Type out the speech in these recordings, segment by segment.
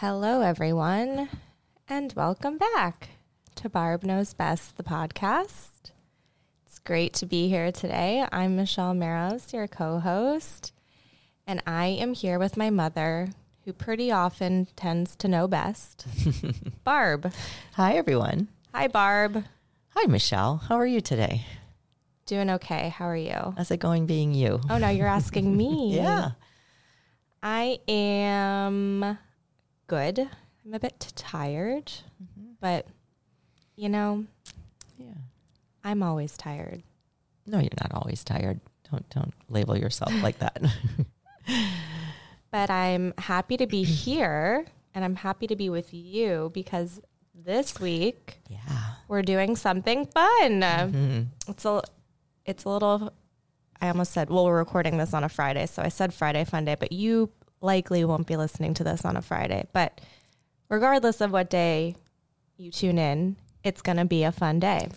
Hello, everyone, and welcome back to Barb Knows Best, the podcast. It's great to be here today. I'm Michelle Maros, your co host, and I am here with my mother, who pretty often tends to know best, Barb. Hi, everyone. Hi, Barb. Hi, Michelle. How are you today? Doing okay. How are you? How's it going being you? Oh, no, you're asking me. yeah. I am good. I'm a bit tired, but you know, Yeah. I'm always tired. No, you're not always tired. Don't don't label yourself like that. But I'm happy to be here and I'm happy to be with you because this week yeah. we're doing something fun. Mhm. It's a it's a little I almost said well we're recording this on a Friday, so I said Friday fun day, but you likely won't be listening to this on a Friday. But regardless of what day you tune in, it's going to be a fun day.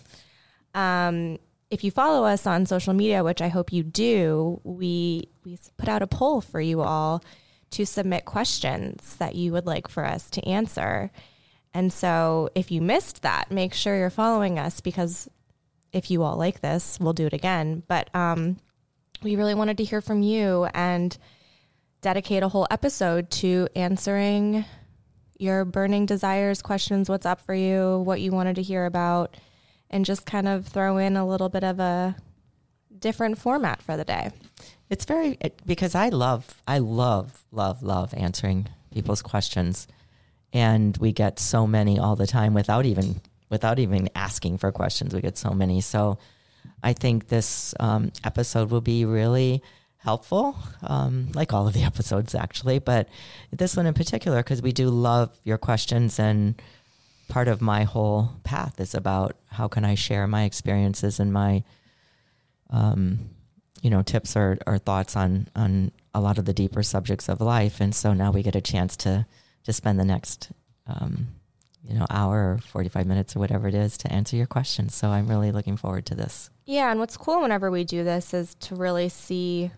Um, if you follow us on social media, which I hope you do, we we put out a poll for you all to submit questions that you would like for us to answer. And so if you missed that, make sure you're following us because if you all like this, we'll do it again. But um, we really wanted to hear from you and dedicate a whole episode to answering your burning desires, questions, what's up for you, what you wanted to hear about, and just kind of throw in a little bit of a different format for the day. It's very it, because I love I love love love answering people's questions, and we get so many all the time without even without even asking for questions. We get so many. So I think this um, episode will be really helpful, um, like all of the episodes actually, but this one in particular because we do love your questions and part of my whole path is about how can I share my experiences and my um, you know tips or, or thoughts on on a lot of the deeper subjects of life. And so now we get a chance to to spend the next um, you know hour or 45 minutes or whatever it is to answer your questions. So i'm really looking forward to this. Yeah, and what's cool whenever we do this is to really see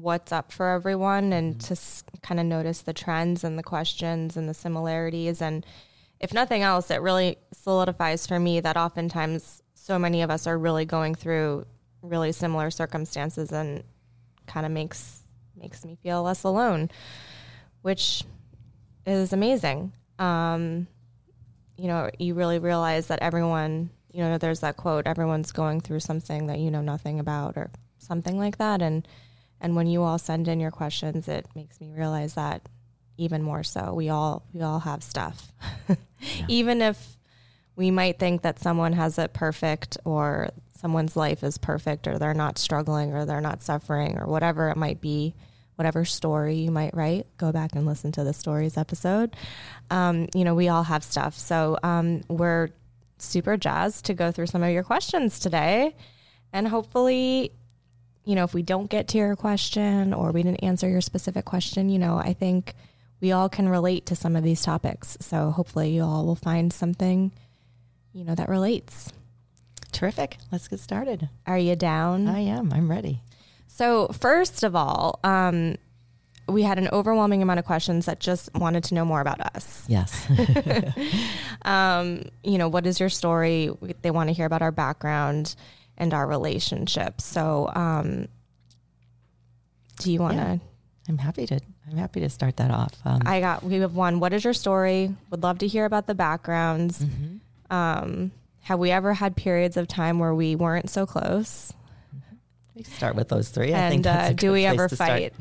what's up for everyone and to s- kind of notice the trends and the questions and the similarities. And if nothing else, it really solidifies for me that oftentimes so many of us are really going through really similar circumstances and kind of makes makes me feel less alone, which is amazing. Um, you know, you really realize that everyone, you know, there's that quote, everyone's going through something that you know nothing about or something like that. And, and when you all send in your questions, it makes me realize that even more so. We all, we all have stuff. Even if we might think that someone has it perfect or someone's life is perfect or they're not struggling or they're not suffering or whatever it might be, whatever story you might write, go back and listen to the stories episode. Um, you know, we all have stuff. So um, we're super jazzed to go through some of your questions today. And hopefully, you know, if we don't get to your question or we didn't answer your specific question, you know, I think we all can relate to some of these topics. So hopefully, you all will find something, you know, that relates. terrific let's get started Are you down? i am i'm ready So, first of all, um, we had an overwhelming amount of questions that just wanted to know more about us. yes Um, you know, what is your story? They want to hear about our background and our relationship. So, um, do you want to? Yeah. i'm happy to i'm happy to start that off um, I got. We have one. What is your story? Would love to hear about the backgrounds. mhm. Um, have we ever had periods of time where we weren't so close? we start with those three i think and uh, do we ever fight?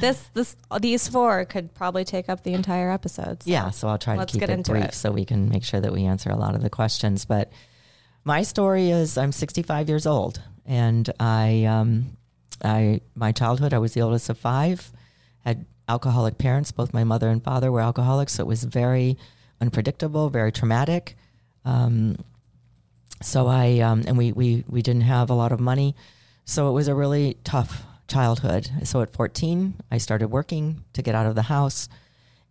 this this these four could probably take up the entire episode. so Yeah, so I'll try to keep get it into brief it. so we can make sure that we answer a lot of the questions. But my story is I'm 65 years old, and I, um, I, my childhood, I was the oldest of five, had alcoholic parents. Both my mother and father were alcoholics, so it was very unpredictable, very traumatic. Um, so I, um, and we, we, we didn't have a lot of money, so it was a really tough childhood. So at 14, I started working to get out of the house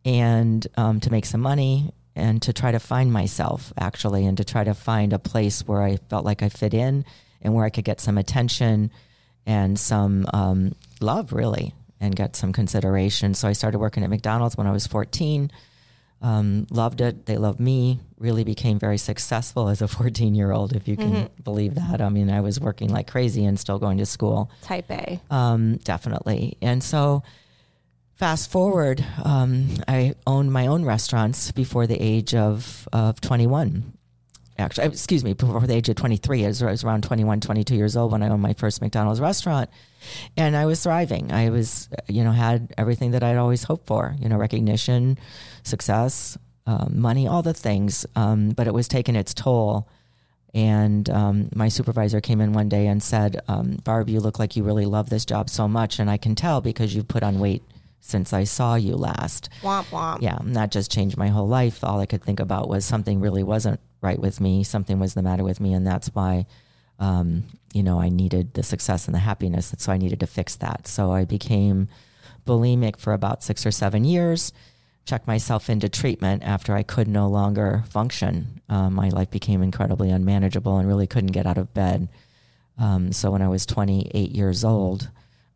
and um, to make some money and to try to find myself actually and to try to find a place where I felt like I fit in and where I could get some attention and some um, love really and get some consideration. So I started working at McDonald's when I was 14. Um, loved it. They loved me. Really became very successful as a 14 year old, if you can believe that. I mean, I was working like crazy and still going to school type A. um, definitely. And so, fast forward, um, I owned my own restaurants before the age of, of 21. Actually, uh, excuse me, before the age of 23. I was, I was around 21, 22 years old when I owned my first McDonald's restaurant. And I was thriving. I was, uh, you know, had everything that I'd always hoped for, you know, recognition, success, um, money, all the things. Um, but it was taking its toll. And um, my supervisor came in one day and said, um, Barb, you look like you really love this job so much. And I can tell because you've put on weight since I saw you last. Womp womp. Yeah, and that just changed my whole life. All I could think about was something really wasn't right with me. Something was the matter with me. And that's why, um, you know, I needed the success and the happiness. And so I needed to fix that. So I became bulimic for about six or seven years checked myself into treatment after I could no longer function. Um, my life became incredibly unmanageable and really couldn't get out of bed. Um, so when I was 28 years old,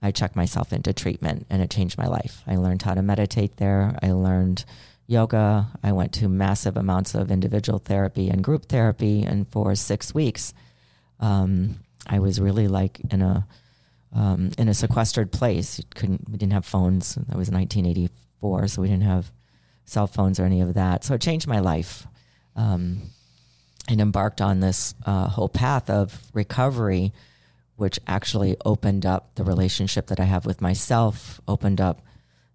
I checked myself into treatment and it changed my life. I learned how to meditate there. I learned yoga. I went to massive amounts of individual therapy and group therapy. And for six weeks, um, I was really like in a um, in a sequestered place. You couldn't we didn't have phones. That was 1984, so we didn't have cell phones or any of that. So it changed my life. Um, and embarked on this uh, whole path of recovery, which actually opened up the relationship that I have with myself, opened up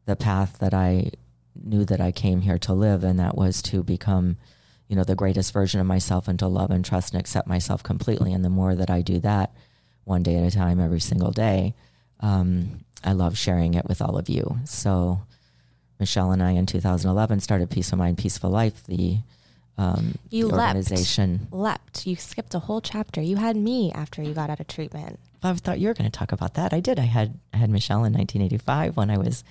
the path that I knew that I came here to live, and that was to become, you know, the greatest version of myself and to love and trust and accept myself completely. And the more that I do that, one day at a time, every single day, um, I love sharing it with all of you. So, Michelle and I in 2011 started Peaceful Mind, Peaceful Life, the um, You the leapt. organization. Leapt. You skipped a whole chapter. You had me after you got out of treatment. I thought you were going to talk about that. I did. I had I had Michelle in 1985 when I was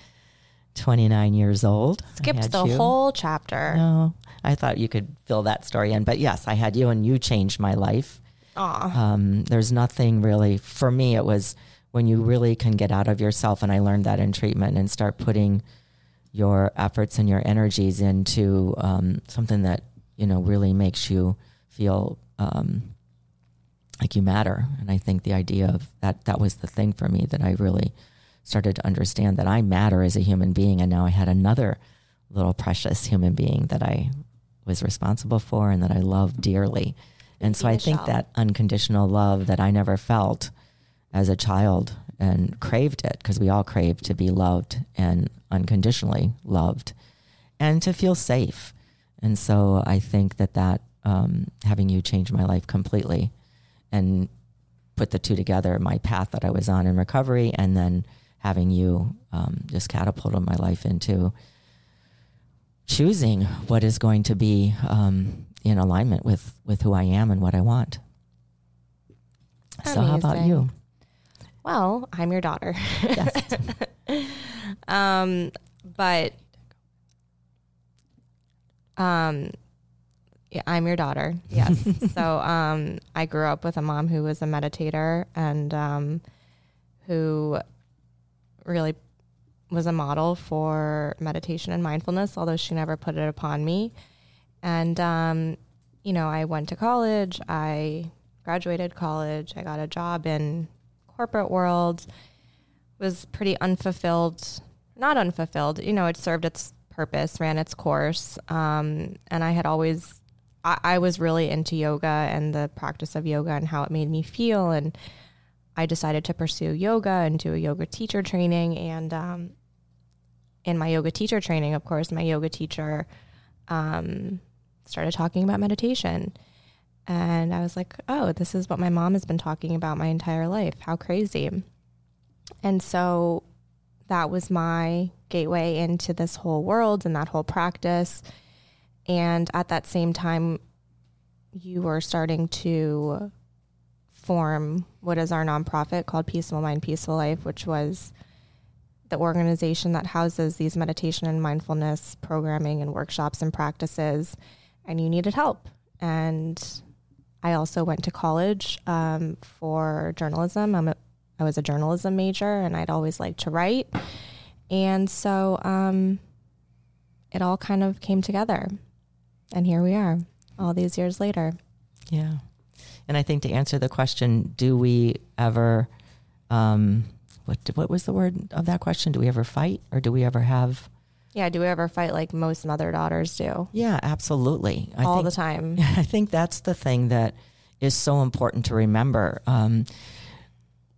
29 years old. Skipped the you. whole chapter. No, I thought you could fill that story in, but yes, I had you, and you changed my life. Um, there's nothing really for me. It was when you really can get out of yourself, and I learned that in treatment and start putting your efforts and your energies into um, something that you know really makes you feel um, like you matter. And I think the idea of that that was the thing for me that I really started to understand that I matter as a human being, and now I had another little precious human being that I was responsible for and that I love dearly. And so I think that unconditional love that I never felt as a child and craved it because we all crave to be loved and unconditionally loved and to feel safe. And so I think that that um, having you change my life completely and put the two together, my path that I was on in recovery, and then having you um, just catapulted my life into choosing what is going to be um, in alignment with with who I am and what I want. So how about you? Well, I'm your daughter. Yes. um, but um, yeah, I'm your daughter. Yes. so um, I grew up with a mom who was a meditator and um, who really was a model for meditation and mindfulness, although she never put it upon me. And um, you know, I went to college. I graduated college. I got a job in corporate world. Was pretty unfulfilled. Not unfulfilled. You know, it served its purpose, ran its course. Um, and I had always, I, I was really into yoga and the practice of yoga and how it made me feel. And I decided to pursue yoga and do a yoga teacher training. And um, in my yoga teacher training, of course, my yoga teacher um, started talking about meditation. And I was like, oh, this is what my mom has been talking about my entire life. How crazy. And so that was my gateway into this whole world and that whole practice. And at that same time, you were starting to form what is our nonprofit called Peaceful Mind, Peaceful Life, which was the organization that houses these meditation and mindfulness programming and workshops and practices. And you needed help. And I also went to college um, for journalism. I'm a, I was a journalism major, and I'd always liked to write. And so um, it all kind of came together. And here we are, all these years later. Yeah. And I think to answer the question, do we ever, um, what, what was the word of that question? Do we ever fight or do we ever have? Yeah, do we ever fight like most mother daughters do? Yeah, absolutely. I all think, the time. I think that's the thing that is so important to remember. Um,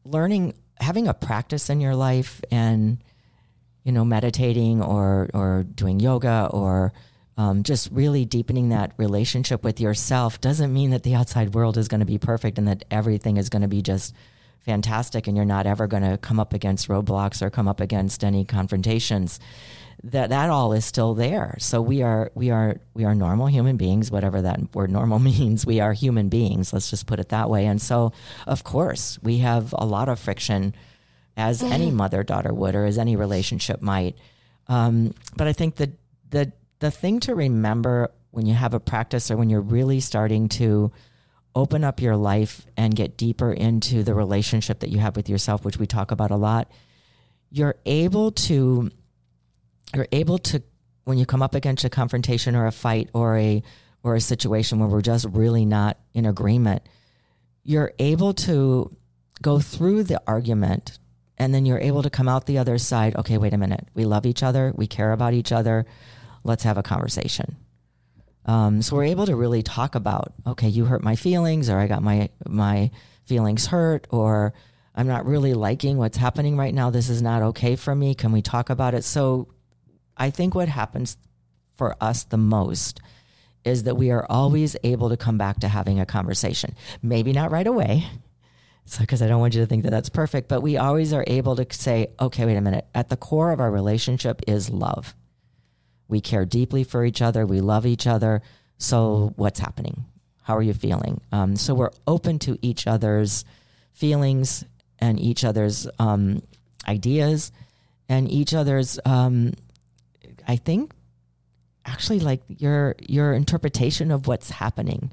learning, having a practice in your life and, you know, meditating or, or doing yoga or um, just really deepening that relationship with yourself doesn't mean that the outside world is going to be perfect and that everything is going to be just fantastic and you're not ever going to come up against roadblocks or come up against any confrontations that that all is still there. So we are we are we are normal human beings whatever that word normal means. We are human beings let's just put it that way. And so of course we have a lot of friction as any mm-hmm. mother daughter would or as any relationship might. Um, but i think that the the thing to remember when you have a practice or when you're really starting to open up your life and get deeper into the relationship that you have with yourself, which we talk about a lot, you're able to you're able to when you come up against a confrontation or a fight or a or a situation where we're just really not in agreement, you're able to go through the argument and then you're able to come out the other side. Okay, wait a minute. We love each other. We care about each other let's have a conversation. Um, so we're able to really talk about, okay, you hurt my feelings, or I got my my feelings hurt, or I'm not really liking what's happening right now. This is not okay for me. Can we talk about it? So I think what happens for us the most is that we are always able to come back to having a conversation. Maybe not right away. So, because I don't want you to think that that's perfect, but we always are able to say, okay, wait a minute. At the core of our relationship is love. We care deeply for each other. We love each other. So, what's happening? How are you feeling? Um, so, we're open to each other's feelings and each other's um, ideas and each other's, um, I think, actually like your your interpretation of what's happening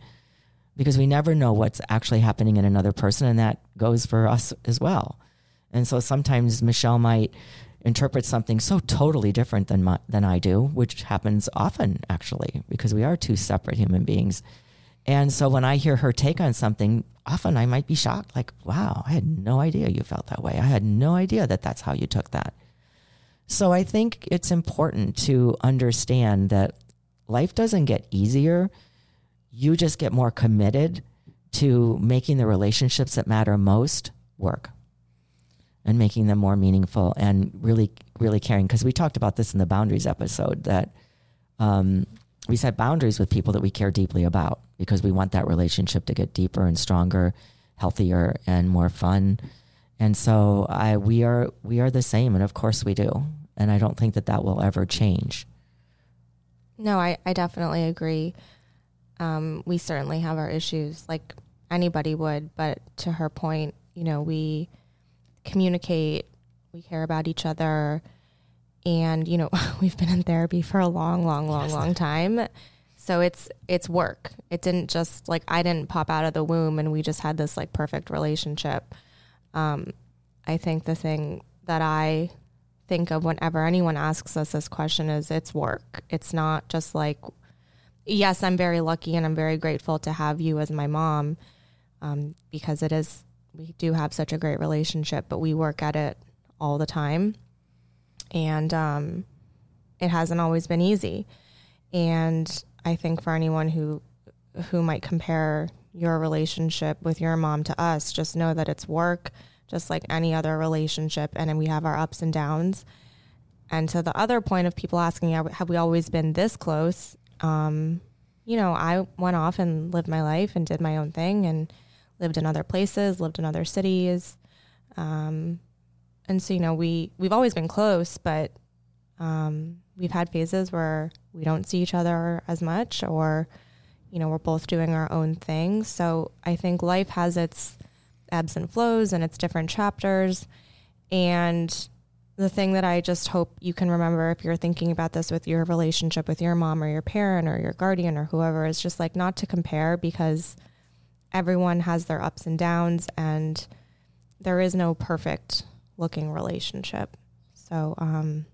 because we never know what's actually happening in another person and that goes for us as well and so sometimes michelle might interpret something so totally different than my, than I do, which happens often actually because we are two separate human beings. And so when I hear her take on something, often I might be shocked like, "Wow, I had no idea you felt that way. I had no idea that that's how you took that." So I think it's important to understand that life doesn't get easier. You just get more committed to making the relationships that matter most work and making them more meaningful and really, really caring. Because we talked about this in the boundaries episode that um, we set boundaries with people that we care deeply about because we want that relationship to get deeper and stronger, healthier, and more fun. And so I, we are we are the same, and of course we do. And I don't think that that will ever change. No, I, I definitely agree. Um, we certainly have our issues, like anybody would. But to her point, you know, we communicate, we care about each other. And, you know, we've been in therapy for a long, long, long, long time. So it's it's work. It didn't just like I didn't pop out of the womb and we just had this like perfect relationship. Um, I think the thing that I think of whenever anyone asks us this question is it's work. It's not just like yes, I'm very lucky and I'm very grateful to have you as my mom um, because it is we do have such a great relationship, but we work at it all the time. And um, it hasn't always been easy. And I think for anyone who who might compare your relationship with your mom to us, just know that it's work. Just like any other relationship. And then we have our ups and downs. And to the other point of people asking, have we always been this close? Um, you know, I went off and lived my life and did my own thing and lived in other places, lived in other cities. Um, and so, you know, we, we've always been close, but um, we've had phases where we don't see each other as much or, you know, we're both doing our own thing. So I think life has its ebbs and flows and its different chapters. And the thing that I just hope you can remember if you're thinking about this with your relationship with your mom or your parent or your guardian or whoever is just like not to compare because everyone has their ups and downs and there is no perfect looking relationship. So, um,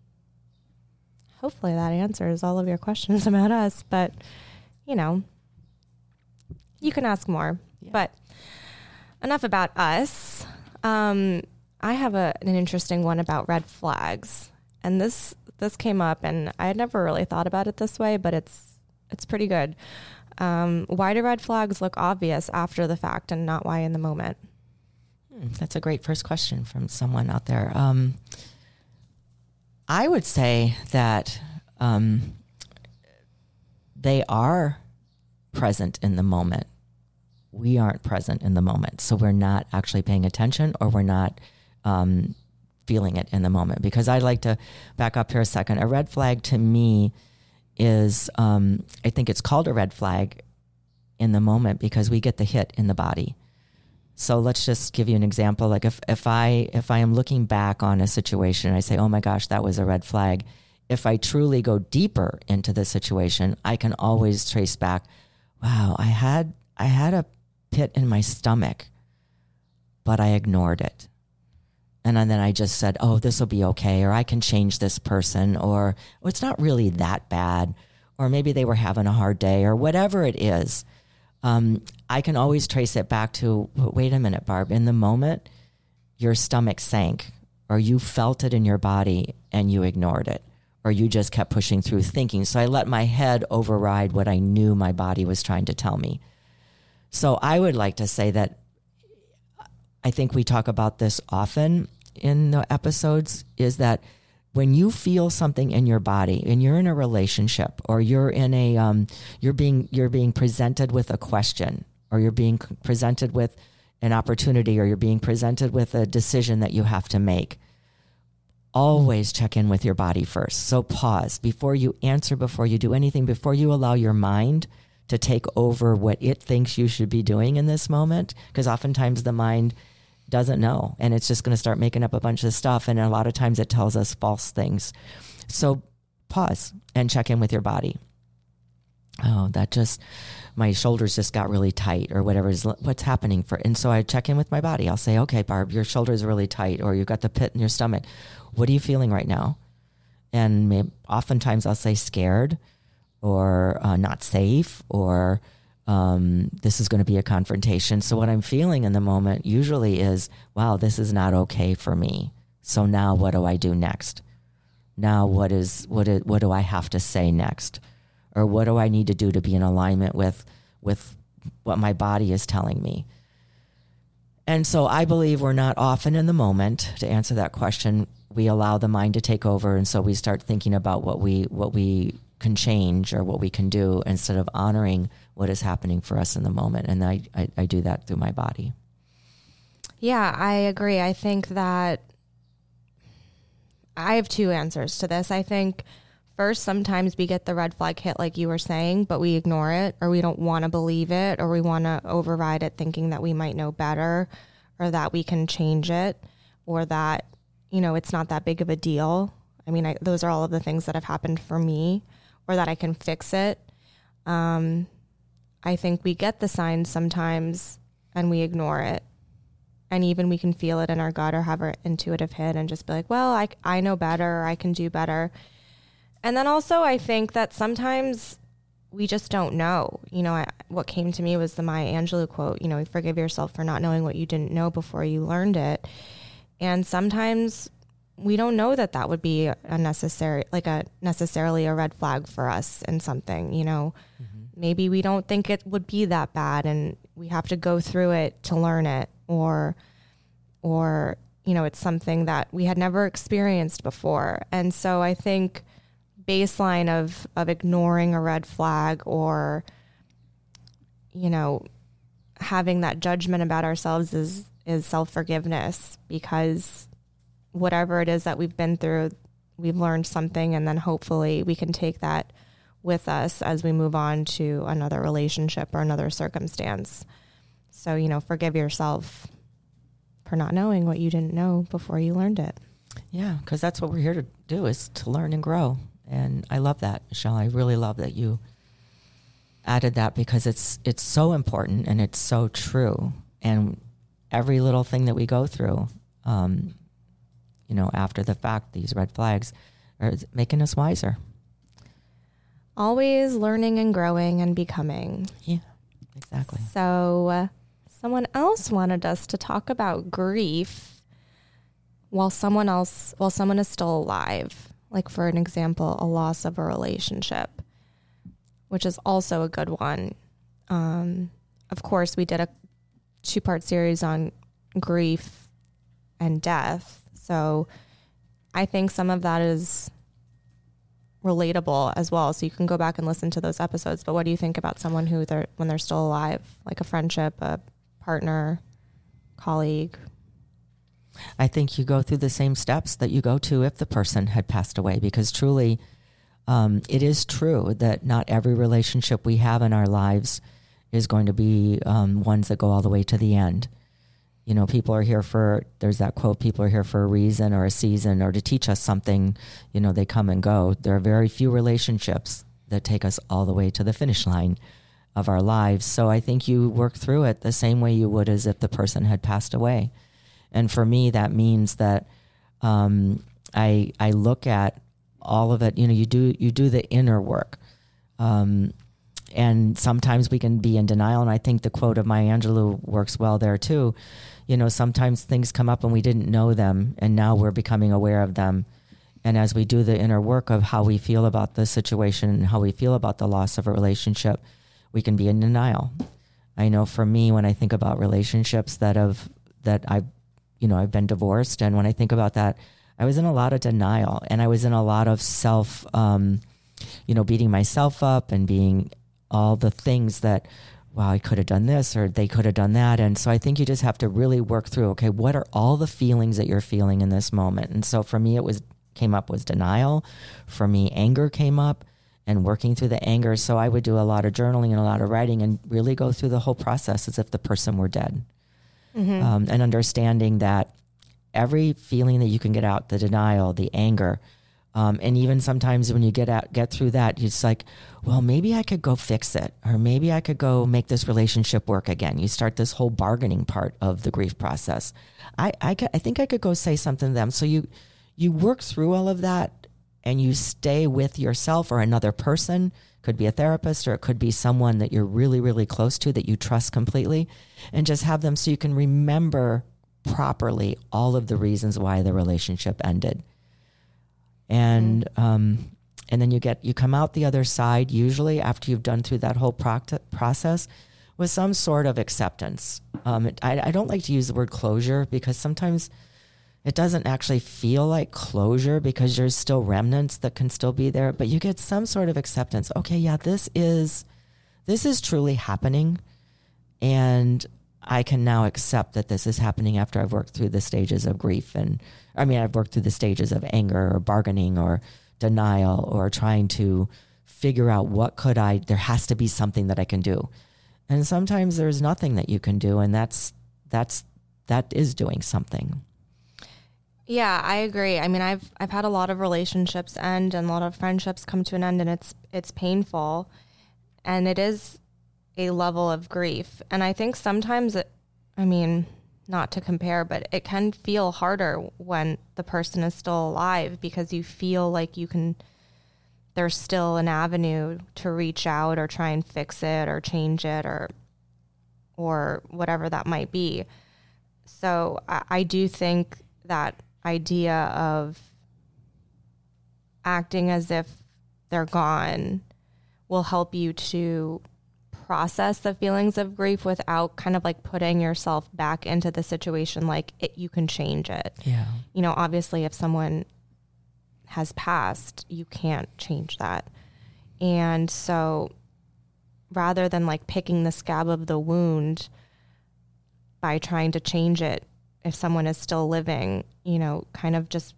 hopefully that answers all of your questions about us, but you know, you can ask more. Yeah. But enough about us. Um, I have a, an interesting one about red flags, and this this came up, and I had never really thought about it this way, but it's it's pretty good. Um, why do red flags look obvious after the fact, and not why in the moment? Hmm, that's a great first question from someone out there. Um, I would say that um, they are present in the moment. We aren't present in the moment, so we're not actually paying attention, or we're not um, feeling it in the moment. Because I'd like to back up here a second. A red flag to me is, um, I think it's called a red flag in the moment because we get the hit in the body. So let's just give you an example. Like if, if I if I am looking back on a situation, I say, "Oh my gosh, that was a red flag." If I truly go deeper into the situation, I can always trace back. Wow, I had I had a pit in my stomach, but I ignored it. And then I just said, oh, this will be okay, or I can change this person, or oh, it's not really that bad, or maybe they were having a hard day, or whatever it is. Um, I can always trace it back to wait a minute, Barb, in the moment, your stomach sank, or you felt it in your body and you ignored it, or you just kept pushing through thinking. So I let my head override what I knew my body was trying to tell me. So I would like to say that I think we talk about this often in the episodes is that when you feel something in your body and you're in a relationship or you're in a um, you're being you're being presented with a question or you're being presented with an opportunity or you're being presented with a decision that you have to make always check in with your body first. So pause before you answer before you do anything before you allow your mind to take over what it thinks you should be doing in this moment because oftentimes the mind doesn't know and it's just going to start making up a bunch of stuff and a lot of times it tells us false things. So pause and check in with your body. Oh that just my shoulders just got really tight or whatever is what's happening for and so i check in with my body. I'll say okay barb your shoulders are really tight or you've got the pit in your stomach. What are you feeling right now? And oftentimes i'll say scared or uh, not safe or um, this is going to be a confrontation. So what I'm feeling in the moment usually is, wow, this is not okay for me. So now what do I do next? Now what is what is, what do I have to say next? Or what do I need to do to be in alignment with with what my body is telling me? And so I believe we're not often in the moment to answer that question. We allow the mind to take over and so we start thinking about what we what we can change or what we can do instead of honoring what is happening for us in the moment. And I, I, I do that through my body. Yeah, I agree. I think that I have two answers to this. I think first, sometimes we get the red flag hit, like you were saying, but we ignore it or we don't want to believe it or we want to override it thinking that we might know better or that we can change it or that, you know, it's not that big of a deal. I mean, I, those are all of the things that have happened for me or that I can fix it. Um, I think we get the signs sometimes and we ignore it. And even we can feel it in our gut or have our intuitive hit and just be like, well, I, I know better, I can do better. And then also, I think that sometimes we just don't know. You know, I, what came to me was the Maya Angelou quote, you know, forgive yourself for not knowing what you didn't know before you learned it. And sometimes we don't know that that would be a necessary, like a necessarily a red flag for us in something, you know. Mm-hmm maybe we don't think it would be that bad and we have to go through it to learn it or or you know it's something that we had never experienced before and so i think baseline of of ignoring a red flag or you know having that judgment about ourselves is is self-forgiveness because whatever it is that we've been through we've learned something and then hopefully we can take that with us as we move on to another relationship or another circumstance so you know forgive yourself for not knowing what you didn't know before you learned it Yeah, because that's what we're here to do is to learn and grow. And I love that, Michelle. I really love that you added that because it's it's so important and it's so true. And every little thing that we go through, um, you know, after the fact, these red flags are making us wiser. always learning and growing and becoming Yeah, exactly. So, uh, someone else wanted us to talk about grief while someone else, while someone is still alive. Like, for an example, a loss of a relationship, which is also a good one. Um, of course, we did a two part series on grief and death. So, I think some of that is relatable as well. So you can go back and listen to those episodes. But what do you think about someone who they're when they're still alive, like a friendship, a partner, colleague? I think you go through the same steps that you go to if the person had passed away, because truly, um, it is true that not every relationship we have in our lives is going to be um, ones that go all the way to the end. You know, people are here for, there's that quote, people are here for a reason or a season or to teach us something. You know, they come and go. There are very few relationships that take us all the way to the finish line of our lives. So I think you work through it the same way you would as if the person had passed away. And for me, that means that um, I I look at all of it. You know, you do you do the inner work, um, and sometimes we can be in denial. And I think the quote of Maya Angelou works well there too. You know, sometimes things come up and we didn't know them, and now we're becoming aware of them. And as we do the inner work of how we feel about the situation and how we feel about the loss of a relationship, we can be in denial. I know for me, when I think about relationships that have that I've you know, I've been divorced. And when I think about that, I was in a lot of denial and I was in a lot of self, um, you know, beating myself up and being all the things that, wow, I could have done this or they could have done that. And so I think you just have to really work through, okay, what are all the feelings that you're feeling in this moment? And so for me, it was, came up was denial. For me, anger came up and working through the anger. So I would do a lot of journaling and a lot of writing and really go through the whole process as if the person were dead um, and understanding that every feeling that you can get out, the denial, the anger, um, and even sometimes when you get out, get through that, it's like, well, maybe I could go fix it, or maybe I could go make this relationship work again. You start this whole bargaining part of the grief process. I, I, I think I could go say something to them. So you, you work through all of that, and you stay with yourself or another person. Could be a therapist, or it could be someone that you're really, really close to that you trust completely, and just have them so you can remember properly all of the reasons why the relationship ended and um, and then you get you come out the other side usually after you've done through that whole proct- process with some sort of acceptance. Um, it, I, I don't like to use the word closure because sometimes it doesn't actually feel like closure because there's still remnants that can still be there, but you get some sort of acceptance. Okay, yeah, this is this is truly happening, and I can now accept that this is happening after I've worked through the stages of grief and I mean I've worked through the stages of anger or bargaining or denial or trying to figure out what could I there has to be something that I can do. And sometimes there's nothing that you can do and that's that's that is doing something. Yeah, I agree. I mean, I've I've had a lot of relationships end and a lot of friendships come to an end and it's it's painful and it is a level of grief. And I think sometimes it I mean, not to compare, but it can feel harder when the person is still alive because you feel like you can there's still an avenue to reach out or try and fix it or change it or or whatever that might be. So I, I do think that idea of acting as if they're gone will help you to process the feelings of grief without kind of like putting yourself back into the situation like it, you can change it. Yeah. You know, obviously if someone has passed, you can't change that. And so rather than like picking the scab of the wound by trying to change it if someone is still living, you know, kind of just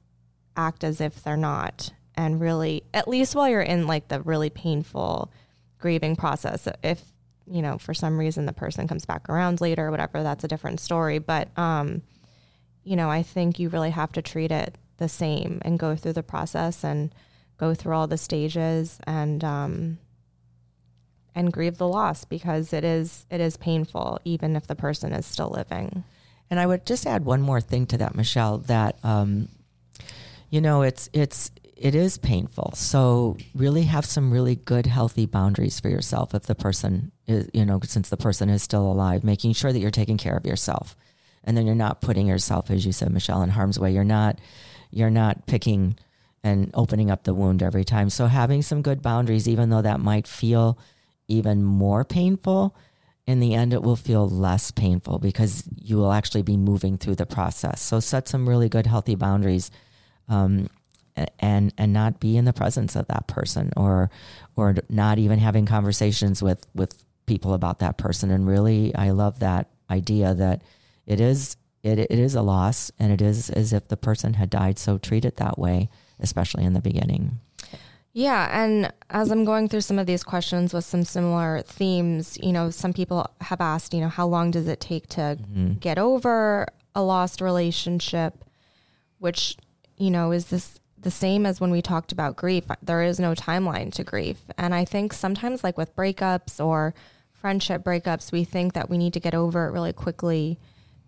act as if they're not and really at least while you're in like the really painful grieving process if you know for some reason the person comes back around later or whatever that's a different story. But um you know i think you really have to treat it the same and go through the process and go through all the stages and um and grieve the loss because it is it is painful even if the person is still living. And I would just add one more thing to that, Michelle, that um, you know, it's it's it is painful. So really have some really good healthy boundaries for yourself if the person is, you know, since the person is still alive, making sure that you're taking care of yourself. And then you're not putting yourself, as you said, Michelle, in harm's way. You're not you're not picking and opening up the wound every time. So having some good boundaries, even though that might feel even more painful, in the end, it will feel less painful because you will actually be moving through the process. So set some really good, healthy boundaries, um, and and not be in the presence of that person, or or not even having conversations with with people about that person. And really, I love that idea that it is it it is a loss, and it is as if the person had died. So treat it that way, especially in the beginning. Yeah, and as I'm going through some of these questions with some similar themes, you know, some people have asked, you know, how long does it take to mm-hmm. get over a lost relationship, which, you know, is this the same as when we talked about grief. There is no timeline to grief. And I think sometimes like with breakups or friendship breakups, we think that we need to get over it really quickly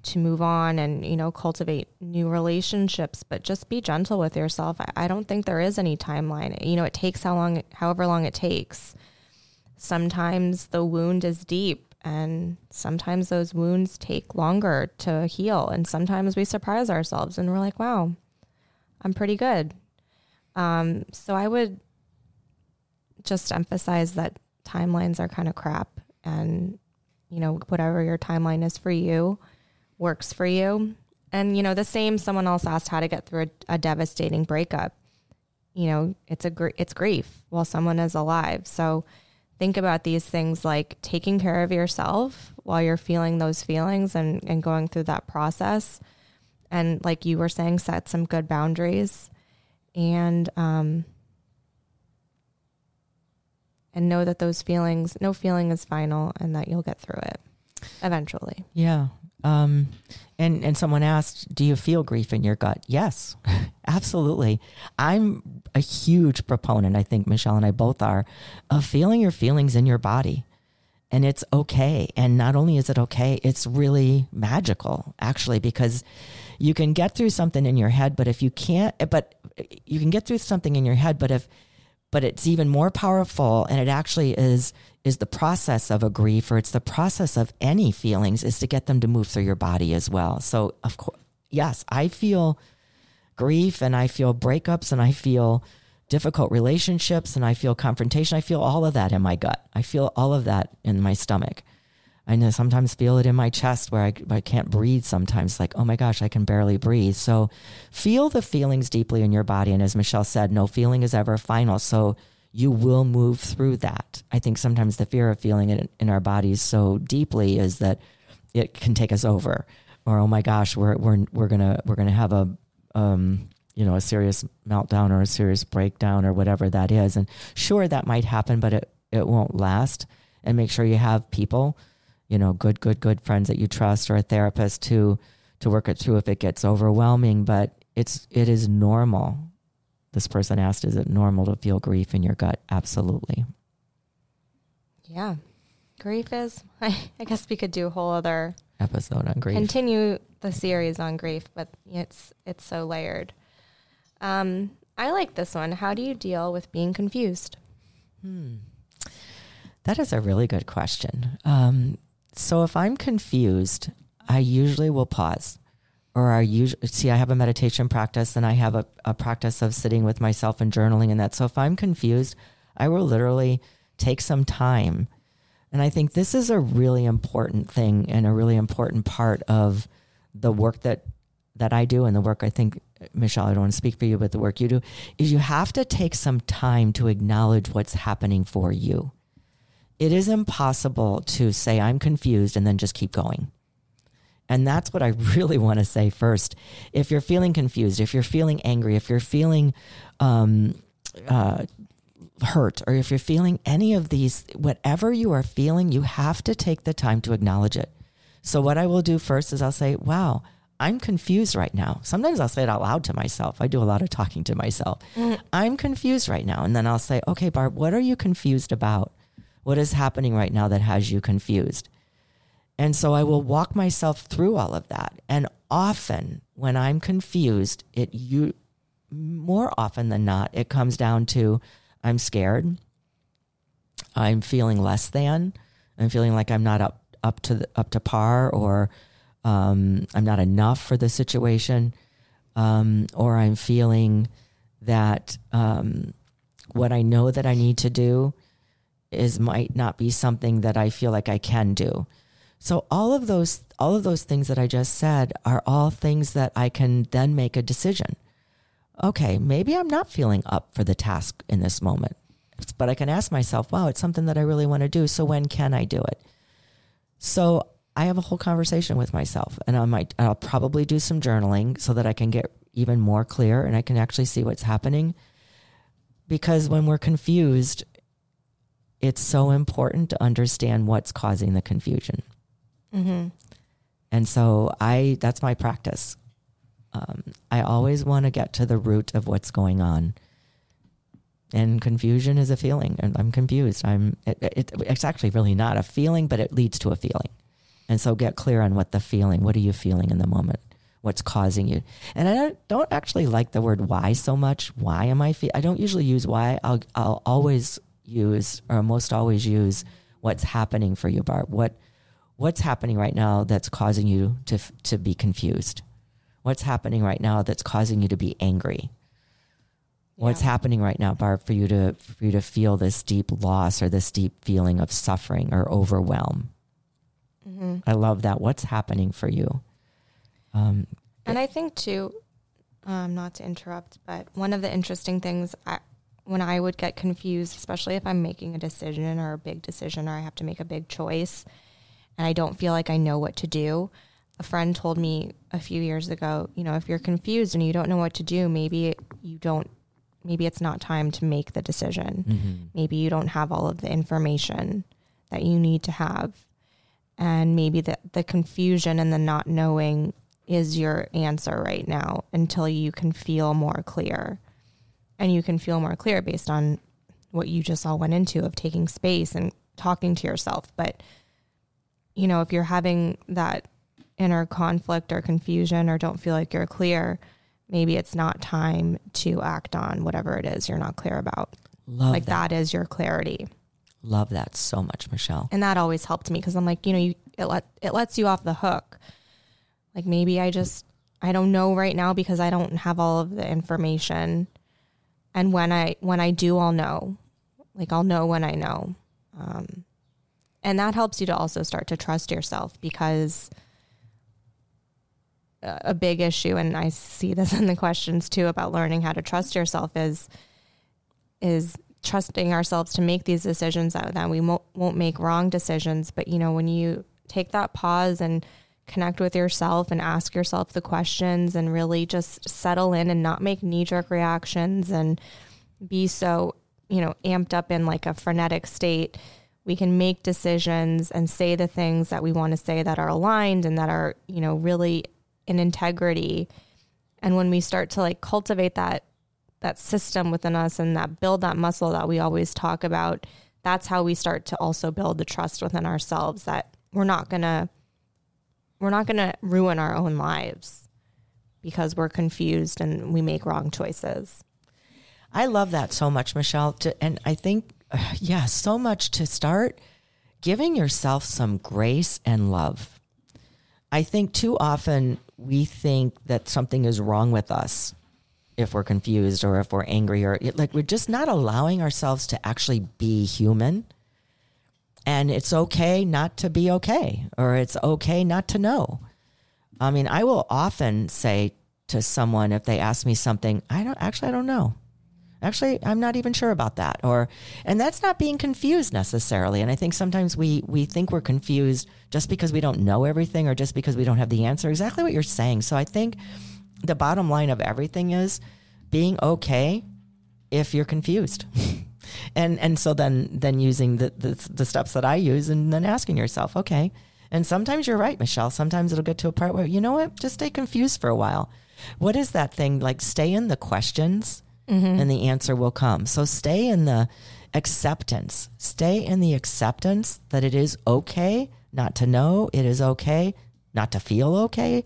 to move on and you know cultivate new relationships. But just be gentle with yourself. I, I don't think there is any timeline. You know it takes how long however long it takes. Sometimes the wound is deep and sometimes those wounds take longer to heal. And sometimes we surprise ourselves and we're like wow i'm pretty good um, so i would just emphasize that timelines are kind of crap and you know whatever your timeline is for you works for you. And you know, the same someone else asked how to get through a, a devastating breakup. You know, it's a gr- it's grief while someone is alive. So think about these things like taking care of yourself while you're feeling those feelings and, and going through that process. And like you were saying, set some good boundaries and um and know that those feelings no feeling is final and that you'll get through it eventually. Yeah. Um, and and someone asked, "Do you feel grief in your gut?" Yes, absolutely. I'm a huge proponent. I think Michelle and I both are of feeling your feelings in your body, and it's okay. And not only is it okay, it's really magical, actually, because you can get through something in your head, but if you can't, but you can get through something in your head, but if but it's even more powerful and it actually is is the process of a grief or it's the process of any feelings is to get them to move through your body as well. So of course yes i feel grief and i feel breakups and i feel difficult relationships and i feel confrontation. I feel all of that in my gut. I feel all of that in my stomach I sometimes feel it in my chest where I, I can't breathe sometimes, like, oh my gosh, I can barely breathe. So feel the feelings deeply in your body. And as Michelle said, no feeling is ever final. So you will move through that. I think sometimes the fear of feeling it in our bodies so deeply is that it can take us over. Or, oh my gosh, we're, we're, we're gonna, we're gonna have a, um, you know, a serious meltdown or a serious breakdown or whatever that is. And sure, that might happen, but it, it won't last. And make sure you have people you know, good, good, good friends that you trust or a therapist to to work it through if it gets overwhelming. But it's it is normal. This person asked, is it normal to feel grief in your gut? Absolutely. Yeah. Grief is I, I guess we could do a whole other Episode on grief. continue the series on grief, but it's it's so layered. Um, I like this one. How do you deal with being confused? That is a really good question. Um, so if I'm confused, I usually will pause. Or I usually see I have a meditation practice and I have a, a practice of sitting with myself and journaling and that. So if I'm confused, I will literally take some time And I think this is a really important thing and a really important part of the work that that I do and the work I think Michelle, I don't want to speak for you, but the work you do is you have to take some time to acknowledge what's happening for you. It is impossible to say I'm confused and then just keep going. And that's what I really want to say first. If you're feeling confused, if you're feeling angry, if you're feeling um, uh, hurt, or if you're feeling any of these, whatever you are feeling, you have to take the time to acknowledge it. So, what I will do first is I'll say, Wow, I'm confused right now. Sometimes I'll say it out loud to myself. I do a lot of talking to myself. Mm. I'm confused right now. And then I'll say, Okay, Barb, what are you confused about? What is happening right now that has you confused? And so I will walk myself through all of that. And often when I'm confused, it you more often than not, it comes down to I'm scared. I'm feeling less than. I'm feeling like I'm not up up to the, up to par, or um, I'm not enough for the situation, um, or I'm feeling that um, what I know that I need to do is might not be something that I feel like I can do. So all of those all of those things that I just said are all things that I can then make a decision. Okay, maybe I'm not feeling up for the task in this moment. But I can ask myself, wow, it's something that I really want to do. So when can I do it? So I have a whole conversation with myself and I might I'll probably do some journaling so that I can get even more clear and I can actually see what's happening. Because when we're confused, it's so important to understand what's causing the confusion. Mm-hmm. And so I that's my practice. Um, I always want to get to the root of what's going on. And confusion is a feeling, and I'm confused. I'm. It, it, it's actually really not a feeling, but it leads to a feeling. And so, get clear on what the feeling. What are you feeling in the moment? What's causing you? And I don't, don't actually like the word "why" so much. Why am I? Fe- I don't usually use "why." I'll I'll always use, or most always use, what's happening for you, Barb. What what's happening right now that's causing you to to be confused? What's happening right now that's causing you to be angry? Yeah. What's happening right now, Barb, for you to for you to feel this deep loss or this deep feeling of suffering or overwhelm? Mm-hmm. I love that. What's happening for you? Um, and I think too, um, not to interrupt, but one of the interesting things I, when I would get confused, especially if I'm making a decision or a big decision or I have to make a big choice, and I don't feel like I know what to do. A friend told me a few years ago, you know, if you're confused and you don't know what to do, maybe you don't, maybe it's not time to make the decision. Mm-hmm. Maybe you don't have all of the information that you need to have. And maybe the, the confusion and the not knowing is your answer right now until you can feel more clear. And you can feel more clear based on what you just all went into of taking space and talking to yourself. But you know, if you're having that inner conflict or confusion or don't feel like you're clear, maybe it's not time to act on whatever it is you're not clear about. Love like that. that is your clarity. Love that so much, Michelle. And that always helped me because I'm like, you know, you it let it lets you off the hook. Like maybe I just I don't know right now because I don't have all of the information. And when I when I do, I'll know. Like I'll know when I know. Um, and that helps you to also start to trust yourself because a big issue and I see this in the questions too about learning how to trust yourself is is trusting ourselves to make these decisions that, that we won't, won't make wrong decisions but you know when you take that pause and connect with yourself and ask yourself the questions and really just settle in and not make knee jerk reactions and be so you know amped up in like a frenetic state we can make decisions and say the things that we want to say that are aligned and that are, you know, really in integrity. And when we start to like cultivate that that system within us and that build that muscle that we always talk about, that's how we start to also build the trust within ourselves that we're not going to we're not going to ruin our own lives because we're confused and we make wrong choices. I love that so much, Michelle. To, and I think yeah, so much to start giving yourself some grace and love. I think too often we think that something is wrong with us if we're confused or if we're angry or like we're just not allowing ourselves to actually be human. And it's okay not to be okay, or it's okay not to know. I mean, I will often say to someone if they ask me something, I don't actually, I don't know. Actually, I'm not even sure about that. Or, and that's not being confused necessarily. And I think sometimes we we think we're confused just because we don't know everything or just because we don't have the answer. Exactly what you're saying. So I think the bottom line of everything is being okay if you're confused. and and so then then using the, the the steps that I use and then asking yourself, okay. And sometimes you're right, Michelle. Sometimes it'll get to a part where you know what, just stay confused for a while. What is that thing like? Stay in the questions, mm-hmm. and the answer will come. So stay in the acceptance. Stay in the acceptance that it is okay not to know. It is okay not to feel okay.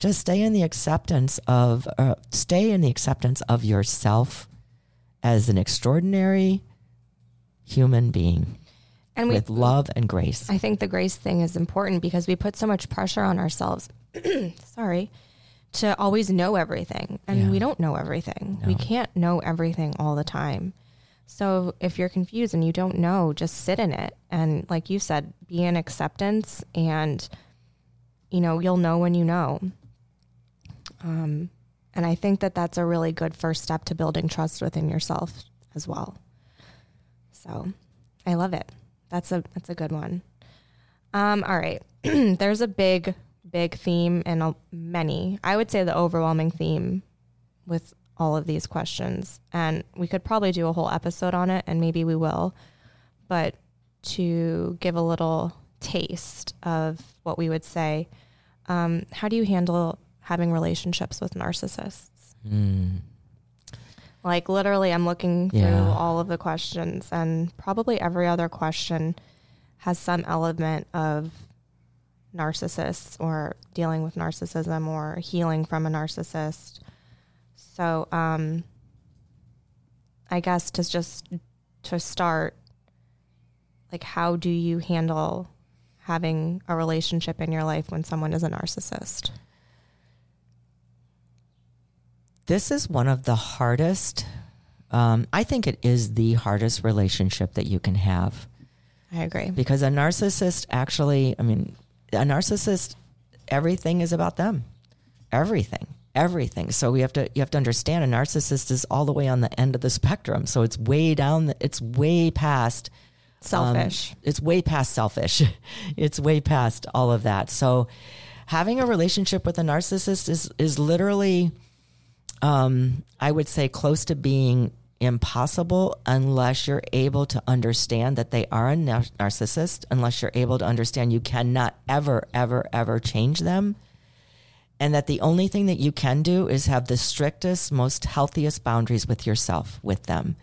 Just stay in the acceptance of, uh, stay in the acceptance of yourself as an extraordinary human being and we, with love and grace. I think the grace thing is important because we put so much pressure on ourselves. sorry. To always know everything. And yeah. we don't know everything. No. We can't know everything all the time. So if you're confused and you don't know, just sit in it. And like you said, be in acceptance and, you know, you'll know when you know. Um, and I think that that's a really good first step to building trust within yourself as well. So I love it. That's a that's a good one. Um, all right. There's a big, big theme and many. I would say the overwhelming theme with all of these questions. And we could probably do a whole episode on it, and maybe we will. But to give a little taste of what we would say, um, how do you handle having relationships with narcissists? Mm. Like literally, I'm looking through yeah. all of the questions, and probably every other question has some element of narcissists or dealing with narcissism or healing from a narcissist. So, um, I guess to just to start, like, how do you handle having a relationship in your life when someone is a narcissist? This is one of the hardest. Um, I think it is the hardest relationship that you can have. I agree. Because a narcissist actually, I mean, a narcissist, everything is about them. Everything. Everything. So we have to you have to understand a narcissist is all the way on the end of the spectrum. So it's way down the, it's way past selfish. Um, it's way past selfish. it's way past all of that. So having a relationship with a narcissist is is literally um, I would say close to being impossible unless you're able to understand that they are a nar- narcissist, unless you're able to understand you cannot ever, ever, ever change them. And that the only thing that you can do is have the strictest, most healthiest boundaries with yourself, with them.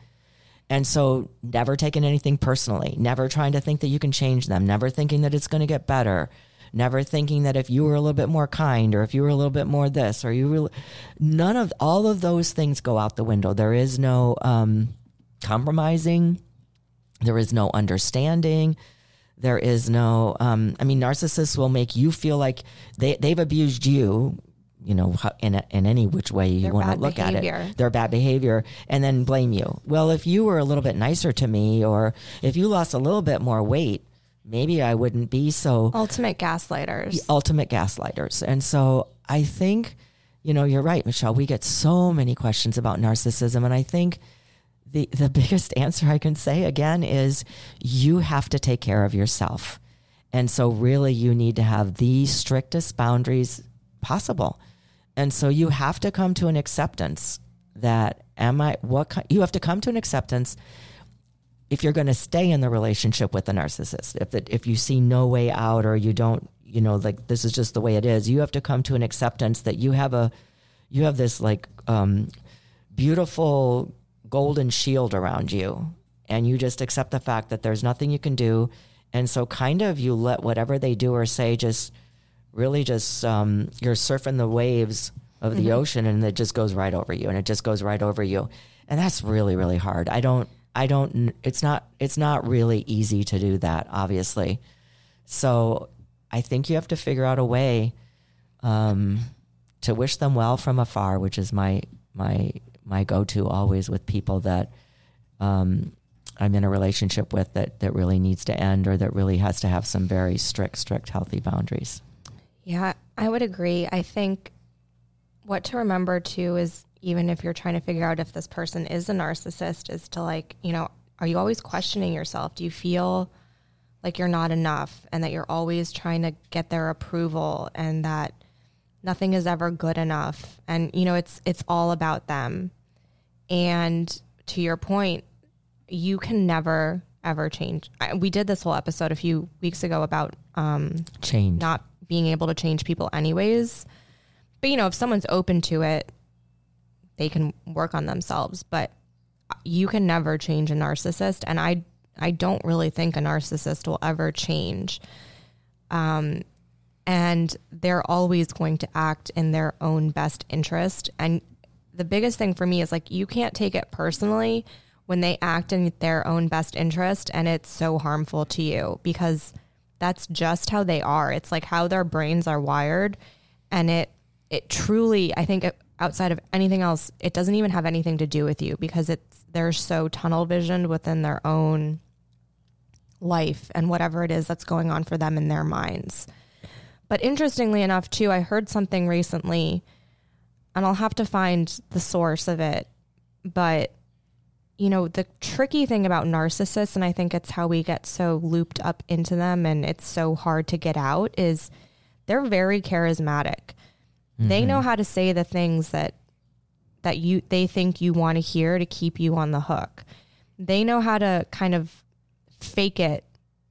And so, never taking anything personally, never trying to think that you can change them, never thinking that it's going to get better, never thinking that if you were a little bit more kind or if you were a little bit more this or you were none of all of those things go out the window. There is no um, compromising. There is no understanding. There is no, um, I mean, narcissists will make you feel like they, they've abused you, you know, in, a, in any which way you want to look behavior. at it. Their bad behavior and then blame you. Well, if you were a little bit nicer to me or if you lost a little bit more weight, maybe I wouldn't be so ultimate gaslighters. Ultimate gaslighters. And so I think, you know, you're right, Michelle. We get so many questions about narcissism. And I think the, the biggest answer I can say again is you have to take care of yourself. And so, really, you need to have the strictest boundaries possible. And so, you have to come to an acceptance that, am I, what, you have to come to an acceptance if you're going to stay in the relationship with the narcissist, if it, if you see no way out or you don't, you know, like this is just the way it is, you have to come to an acceptance that you have a, you have this like um, beautiful golden shield around you, and you just accept the fact that there's nothing you can do, and so kind of you let whatever they do or say just really just um, you're surfing the waves of the mm-hmm. ocean, and it just goes right over you, and it just goes right over you, and that's really really hard. I don't I don't it's not it's not really easy to do that obviously. So I think you have to figure out a way um, to wish them well from afar, which is my my my go-to always with people that um, I'm in a relationship with that that really needs to end or that really has to have some very strict, strict, healthy boundaries. Yeah, I would agree. I think what to remember too is even if you're trying to figure out if this person is a narcissist, is to like, you know, are you always questioning yourself? Do you feel like you're not enough and that you're always trying to get their approval and that nothing is ever good enough? And, you know, it's it's all about them. And to your point, you can never ever change. I, we did this whole episode a few weeks ago about um, Change. not being able to change people anyways. But you know, if someone's open to it, they can work on themselves, but you can never change a narcissist and I I don't really think a narcissist will ever change. Um and they're always going to act in their own best interest and the biggest thing for me is like you can't take it personally when they act in their own best interest and it's so harmful to you because that's just how they are. It's like how their brains are wired and it it truly I think outside of anything else it doesn't even have anything to do with you because it's they're so tunnel visioned within their own life and whatever it is that's going on for them in their minds. But interestingly enough too I heard something recently and I'll have to find the source of it but you know, the tricky thing about narcissists, and I think it's how we get so looped up into them and it's so hard to get out, is they're very charismatic. Mm-hmm. They know how to say the things that that you they think you want to hear to keep you on the hook. They know how to kind of fake it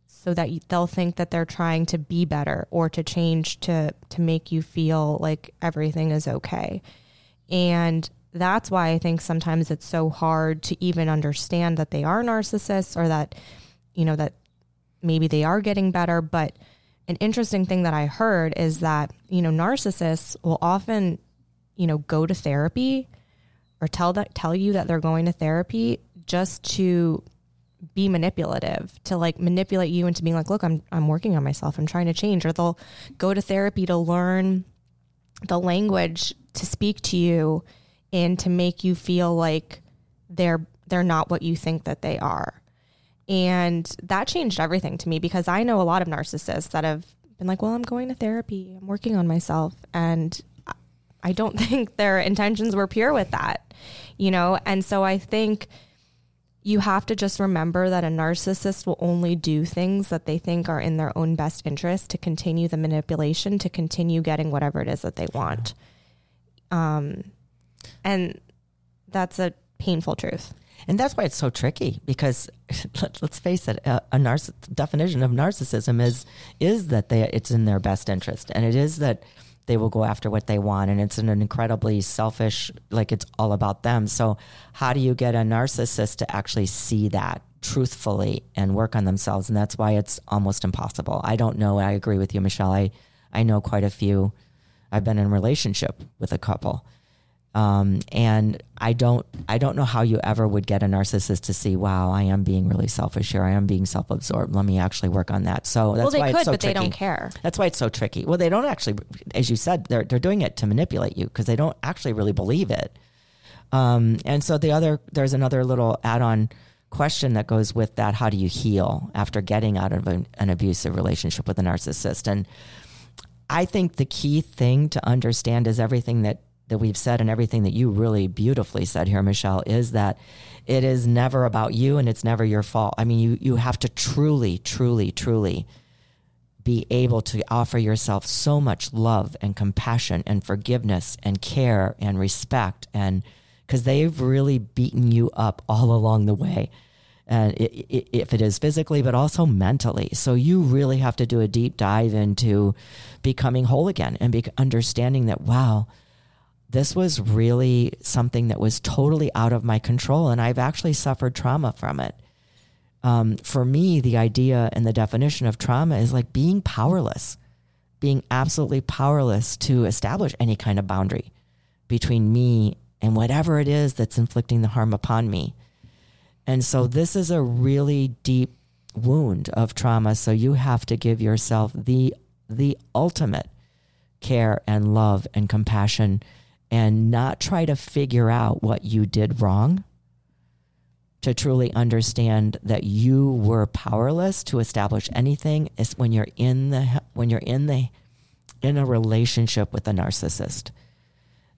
so that they'll think that they're trying to be better or to change to to make you feel like everything is okay. And that's why I think sometimes it's so hard to even understand that they are narcissists or that, you know, that maybe they are getting better. But an interesting thing that I heard is that, you know, narcissists will often, you know, go to therapy or tell that tell you that they're going to therapy just to be manipulative, to like manipulate you into being like, look, I'm I'm working on myself, I'm trying to change. Or they'll go to therapy to learn the language to speak to you and to make you feel like they're they're not what you think that they are. And that changed everything to me because I know a lot of narcissists that have been like, "Well, I'm going to therapy. I'm working on myself." And I don't think their intentions were pure with that. You know, and so I think you have to just remember that a narcissist will only do things that they think are in their own best interest to continue the manipulation, to continue getting whatever it is that they want. Um, and that's a painful truth. And that's why it's so tricky because let, us face it, a, a narciss- definition of narcissism is is that they it's in their best interest, and it is that they will go after what they want, and it's an incredibly selfish, like it's all about them. So, how do you get a narcissist to actually see that truthfully and work on themselves? And that's why it's almost impossible. I don't know. I agree with you, Michelle. I I know quite a few. I've been in relationship with a couple um, and I don't, I don't know how you ever would get a narcissist to see, wow, I am being really selfish here. I am being self-absorbed. Let me actually work on that. So that's well, they why could, it's so but tricky. they don't care. That's why it's so tricky. Well, they don't actually, as you said, they're they're doing it to manipulate you because they don't actually really believe it. Um, and so the other, there's another little add-on question that goes with that. How do you heal after getting out of an, an abusive relationship with a narcissist? And I think the key thing to understand is everything that that we've said and everything that you really beautifully said here, Michelle, is that it is never about you and it's never your fault. I mean, you, you have to truly, truly, truly be able to offer yourself so much love and compassion and forgiveness and care and respect and because they've really beaten you up all along the way and it, it, if it is physically but also mentally so you really have to do a deep dive into becoming whole again and be understanding that wow this was really something that was totally out of my control, and I've actually suffered trauma from it. Um, for me, the idea and the definition of trauma is like being powerless, being absolutely powerless to establish any kind of boundary between me and whatever it is that's inflicting the harm upon me. And so, this is a really deep wound of trauma. So, you have to give yourself the, the ultimate care and love and compassion and not try to figure out what you did wrong, to truly understand that you were powerless to establish anything is when you're in the when you're in the in a relationship with a narcissist.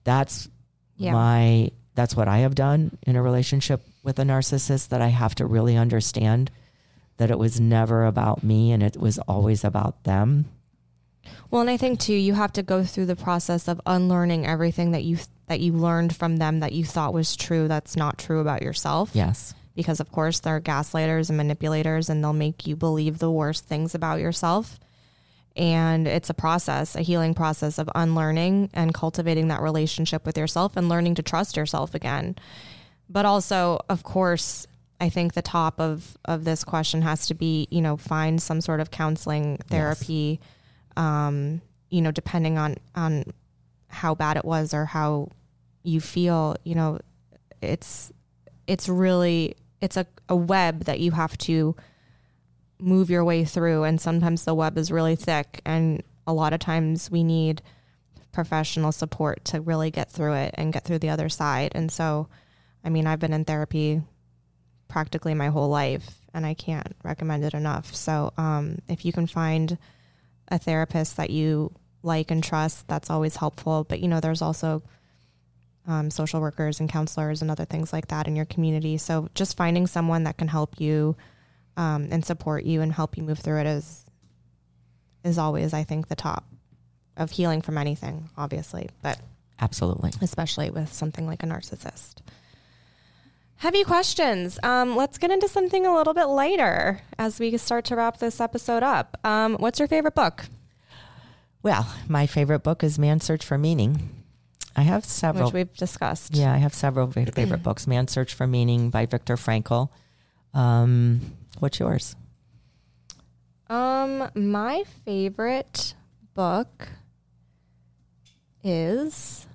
That's Yeah. my that's what I have done in a relationship with a narcissist that I have to really understand that it was never about me and it was always about them. Well, and I think too, you have to go through the process of unlearning everything that you that you learned from them that you thought was true. That's not true about yourself. Yes. because of course they're gaslighters and manipulators and they'll make you believe the worst things about yourself and it's a process a healing process of unlearning and cultivating that relationship with yourself and learning to trust yourself again but also of course i think the top of of this question has to be you know find some sort of counseling therapy um you know depending on on how bad it was or how you feel you know it's it's really it's a, a web that you have to move your way through. And sometimes the web is really thick and a lot of times we need professional support to really get through it and get through the other side. And so i mean i've been in therapy practically my whole life and i can't recommend it enough. So um, if you can find a therapist that you like and trust that's always helpful but you know there's also um, social workers and counselors and other things like that in your community. So just finding someone that can help you um, and support you and help you move through it is is always, I think, the top of healing from anything, obviously, but Absolutely. especially with something like a narcissist. Heavy questions. Um, let's get into something a little bit lighter as we start to wrap this episode up. Um, what's your favorite book? Well, my favorite book is Man's Search for Meaning. I have several. Which we've discussed. Yeah, I have several favorite books. Man's Search for Meaning by Viktor Frankl. Um, what's yours? Um, my favorite book is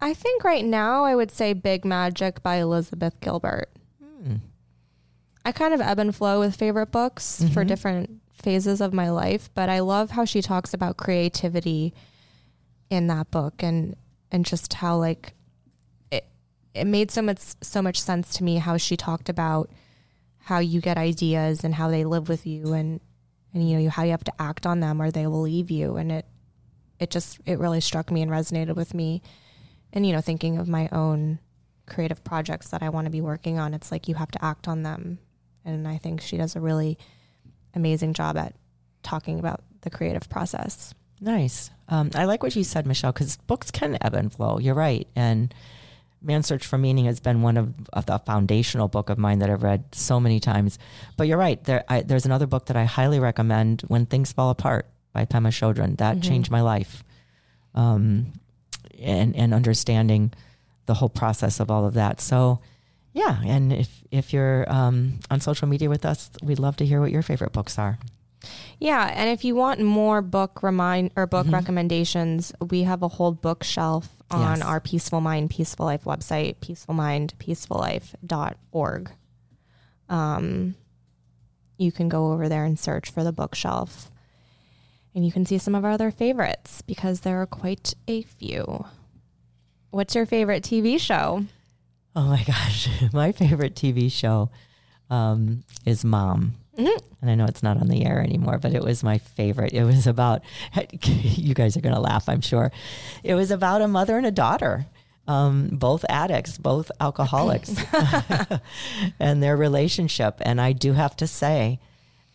I think right now I would say Big Magic by Elizabeth Gilbert. Hmm. I kind of ebb and flow with favorite books for Mhm. different phases of my life, but I love how she talks about creativity in that book and and just how like it it made so much so much sense to me how she talked about how you get ideas and how they live with you and and you know how you have to act on them or they will leave you and it it just it really struck me and resonated with me and you know thinking of my own creative projects that I want to be working on it's like you have to act on them and I think she does a really amazing job at talking about the creative process. Nice. Um, I like what you said, Michelle, because books can ebb and flow. You're right. And Man's Search for Meaning has been one of, of the foundational book of mine that I've read so many times. But you're right. There, I, there's another book that I highly recommend, When Things Fall Apart by Pema Chodron. That Mhm. changed my life. Um, and, and understanding the whole process of all of that. So, yeah. And if, if you're um, on social media with us, we'd love to hear what your favorite books are. Yeah, and if you want more book remind or book Mhm. recommendations, we have a whole bookshelf on Yes. our Peaceful Mind Peaceful Life website, peacefulmindpeacefullife.org. Um you can go over there and search for the bookshelf. And you can see some of our other favorites because there are quite a few. What's your favorite TV show? Oh my gosh, my favorite TV show um, is Mom. Mhm. And I know it's not on the air anymore, but it was my favorite. It was about, you guys are going to laugh, I'm sure. It was about a mother and a daughter, um, both addicts, both alcoholics, and their relationship. And I do have to say,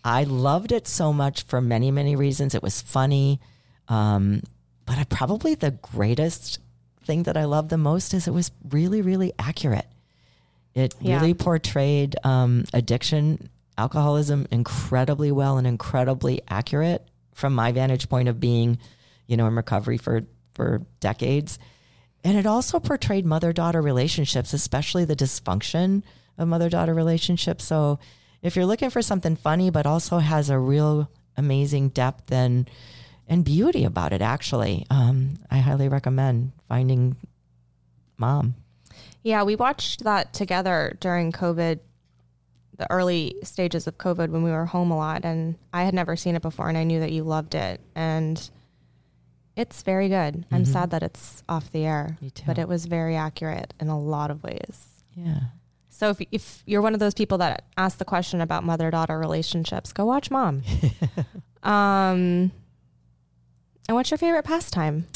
I loved it so much for many, many reasons. It was funny. Um, but I probably the greatest thing that I loved the most is it was really, really accurate. It Yeah. really portrayed um, addiction, alcoholism incredibly well and incredibly accurate from my vantage point of being, you know, in recovery for for decades. And it also portrayed mother daughter relationships, especially the dysfunction of mother daughter relationships. So if you're looking for something funny, but also has a real amazing depth and and beauty about it, actually, um, I highly recommend finding Mom. Yeah, we watched that together during COVID, the early stages of COVID when we were home a lot. And I had never seen it before, and I knew that you loved it. And It's very good. I'm Mhm. sad that it's off the air, Me too. but it was very accurate in a lot of ways. yeah. So if if you're one of those people that ask the question about mother daughter relationships, go watch Mom. um, and what's your favorite pastime,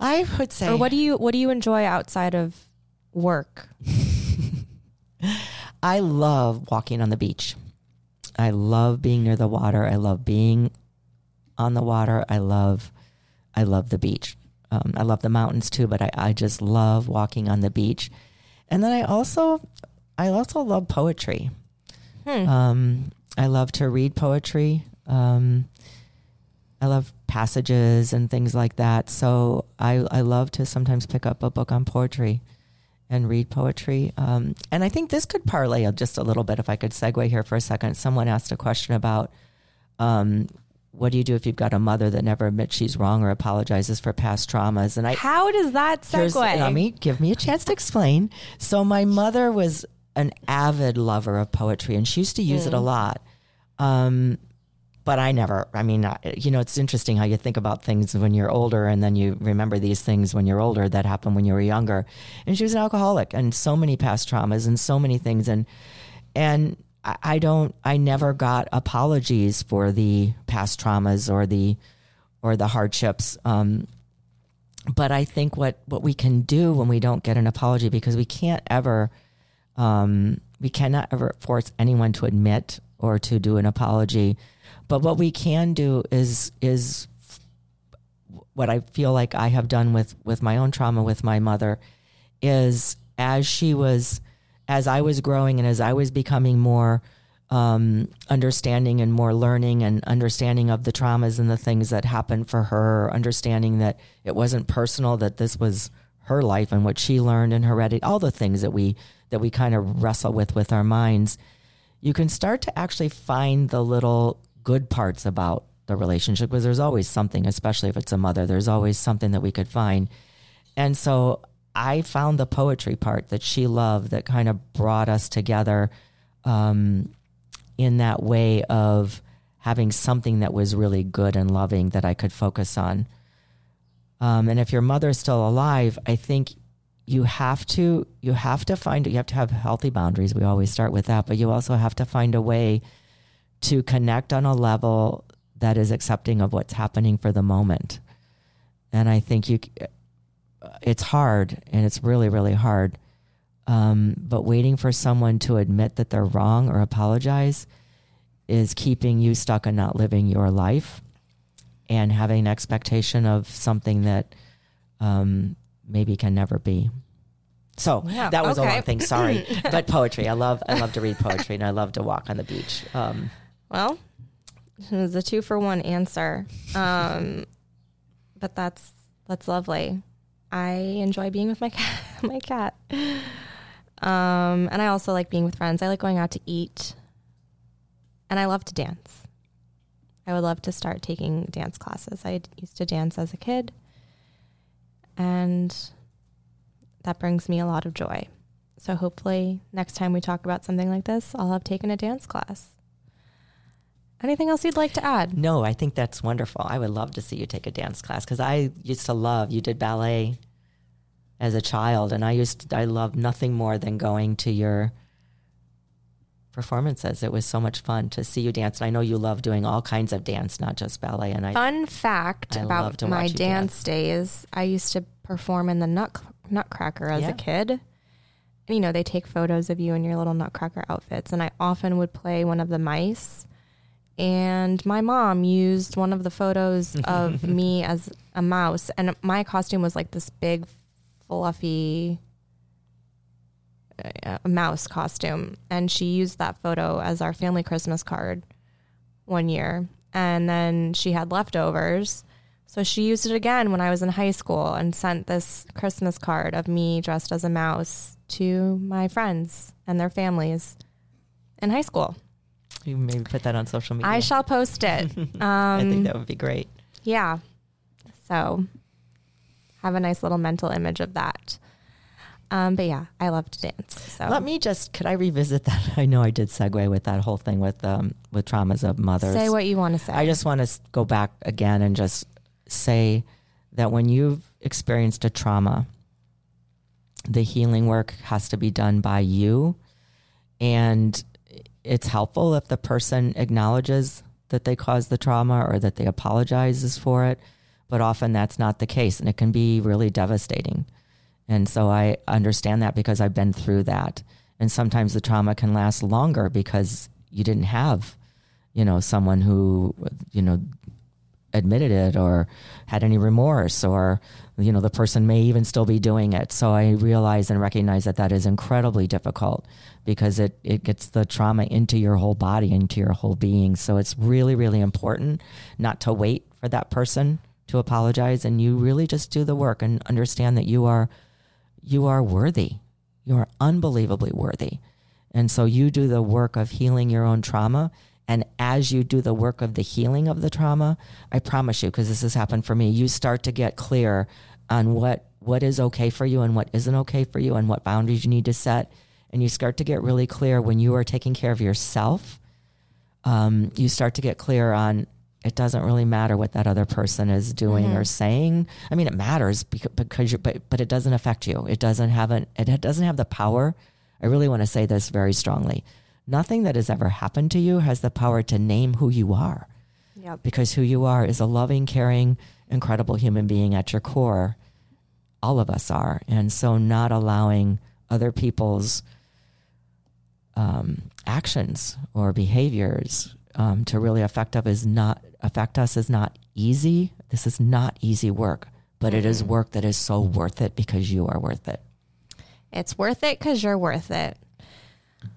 I would say or what do you what do you enjoy outside of work? I love walking on the beach. I love being near the water. I love being on the water. I love, I love the beach. Um, I love the mountains too, but I, I just love walking on the beach. And then I also, I also love poetry. Hmm. Um, I love to read poetry. Um, I love passages and things like that. So I, I love to sometimes pick up a book on poetry and read poetry. Um, and I think this could parlay just a little bit if I could segue here for a second. Someone asked a question about um, what do you do if you've got a mother that never admits she's wrong or apologizes for past traumas? And I, How does that segue? Let me give me a chance to explain. So my mother was an avid lover of poetry, and she used to use it a Mm. lot. Um, but I never. I mean, I- you know, it's interesting how you think about things when you're older, and then you remember these things when you're older that happened when you were younger. And she was an alcoholic, and so many past traumas, and so many things, and and I don't. I never got apologies for the past traumas or the or the hardships. Um, but I think what what we can do when we don't get an apology because we can't ever um, we cannot ever force anyone to admit or to do an apology. But what we can do is is what I feel like I have done with with my own trauma with my mother is as she was as I was growing and as I was becoming more um, understanding and more learning and understanding of the traumas and the things that happened for her, understanding that it wasn't personal, that this was her life and what she learned and heredity, all the things that we that we kind of wrestle with with our minds. You can start to actually find the little good parts about the relationship because there's always something, especially if it's a mother. There's always something that we could find, and so I found the poetry part that she loved that kind of brought us together. Um, in that way of having something that was really good and loving that I could focus on. Um, and if your mother's still alive, I think you have to you have to find you have to have healthy boundaries. We always start with that, but you also have to find a way to connect on a level that is accepting of what's happening for the moment. And I think you it's hard and it's really really hard um, but waiting for someone to admit that they're wrong or apologize is keeping you stuck and not living your life and having an expectation of something that um, maybe can never be. So Yeah, that was a okay. long thing. Sorry, but poetry. I love. I love to read poetry, and I love to walk on the beach. Um, Well, it was a two for one answer. Um, but that's that's lovely. I enjoy being with my cat. My cat. Um, and I also like being with friends. I like going out to eat, and I love to dance. I would love to start taking dance classes. I used to dance as a kid, and that brings me a lot of joy. So hopefully, next time we talk about something like this, I'll have taken a dance class. Anything else you'd like to add? no, I think that's wonderful. I would love to see you take a dance class because I used to love. You did ballet as a child, and I used. To, I loved nothing more than going to your performances. It was so much fun to see you dance, and I know you love doing all kinds of dance, not just ballet. And I Fun fact I about to my you dance days: I used to perform in the Nut Nutcracker as Yeah. a kid. And you know, they take photos of you in your little Nutcracker outfits, and I often would play one of the mice. And my mom used one of the photos of me as a mouse, and my costume was like this big, fluffy uh, mouse costume. And she used that photo as our family Christmas card one year. And then she had leftovers. So she used it again when I was in high school and sent this Christmas card of me dressed as a mouse to my friends and their families in high school. You maybe put that on social media. I shall post it. I think Um, that would be great. yeah. So have a nice little mental image of that. Um, but yeah, I love to dance. So Let me just could I revisit that? I know I did segue with that whole thing with um with traumas of mothers. say what you want to say. I just want to go back again and just say that when you've experienced a trauma, the healing work has to be done by you. And it's helpful if the person acknowledges that they caused the trauma or that they apologizes for it. But often that's not the case, and it can be really devastating. And so I understand that because I've been through that. And sometimes the trauma can last longer because you didn't have, you know, someone who, you know, admitted it or had any remorse or you know the person may even still be doing it. So i realize and recognize that that is incredibly difficult because it it gets the trauma into your whole body into your whole being. So it's really really important not to wait for that person to apologize. And you really just do the work and understand that you are you are worthy. You are unbelievably worthy. And so you do the work of healing your own trauma and as you do the work of the healing of the trauma, I promise you, because this has happened for me, you start to get clear on what what is okay for you and what isn't okay for you and what boundaries you need to set. And you start to get really clear when you are taking care of yourself. Um, you start to get clear on it doesn't really matter what that other person is doing mm-hmm. or saying. I mean, it matters because, because you, but but it doesn't affect you. It doesn't have an it doesn't have the power. I really want to say this very strongly nothing that has ever happened to you has the power to name who you are. Yep. Because who you are is a loving, caring, incredible human being at your core. All of us are. And so not allowing other people's um, actions or behaviors um, to really affect us is not affect us is not easy. This is not easy work, but it is work that is so worth it because you are worth it. It's worth it because you're worth it.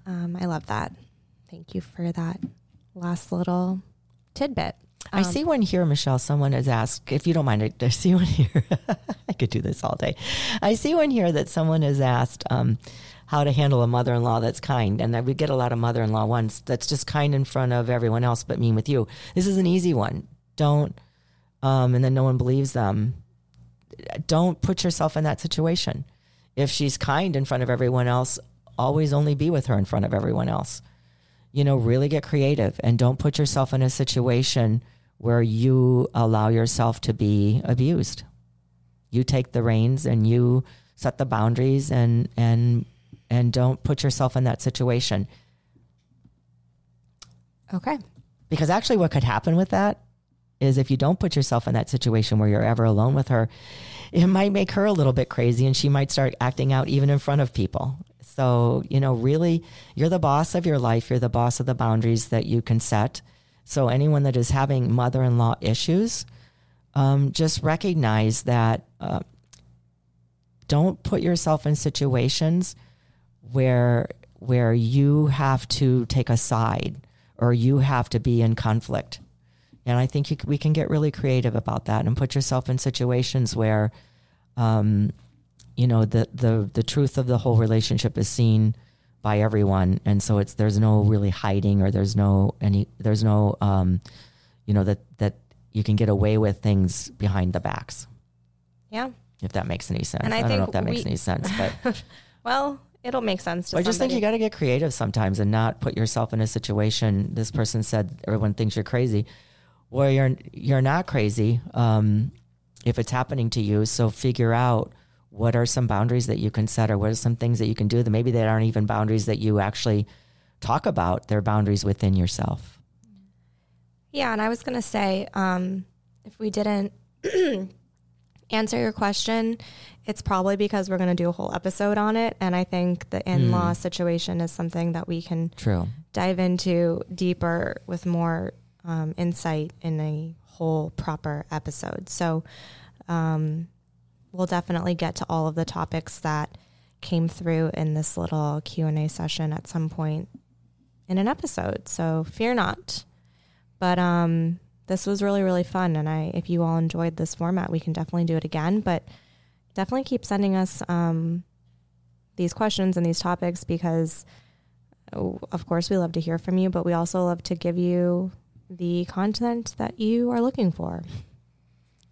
Um, I love that. Thank you for that last little tidbit. Um, I see one here, Michelle. Someone has asked, if you don't mind, I see one here. I could do this all day. I see one here that someone has asked um, how to handle a mother in law that's kind. And we get a lot of mother in law ones that's just kind in front of everyone else but mean with you. This is an easy one. Don't, um, and then no one believes them. Don't put yourself in that situation. If she's kind in front of everyone else, always only be with her in front of everyone else. You know, really get creative and don't put yourself in a situation where you allow yourself to be abused. You take the reins and you set the boundaries and and and don't put yourself in that situation. Okay. Because actually what could happen with that is if you don't put yourself in that situation where you're ever alone with her, it might make her a little bit crazy and she might start acting out even in front of people. So, you know, really, you're the boss of your life. You're the boss of the boundaries that you can set. So, anyone that is having mother in law issues, um, just recognize that uh, don't put yourself in situations where where you have to take a side or you have to be in conflict. And I think you, we can get really creative about that and put yourself in situations where um, you know the the the truth of the whole relationship is seen by everyone. And so it's there's no really hiding or there's no any there's no um you know that that you can get away with things behind the backs. Yeah. If that makes any sense. And i, I don't know if that we, makes any sense but well it'll make sense to I just think you got to get creative sometimes and not put yourself in a situation this person said everyone thinks you're crazy. Well you're you're not crazy um if it's happening to you. So figure out what are some boundaries that you can set or what are some things that you can do that maybe they aren't even boundaries that you actually talk about they're boundaries within yourself yeah and i was going to say um, if we didn't answer your question it's probably because we're going to do a whole episode on it and i think the in-law mm. situation is something that we can True. dive into deeper with more um, insight in a whole proper episode so um, we'll definitely get to all of the topics that came through in this little Q&A session at some point in an episode. So fear not. But um, this was really really fun and I if you all enjoyed this format, we can definitely do it again, but definitely keep sending us um, these questions and these topics because of course we love to hear from you, but we also love to give you the content that you are looking for.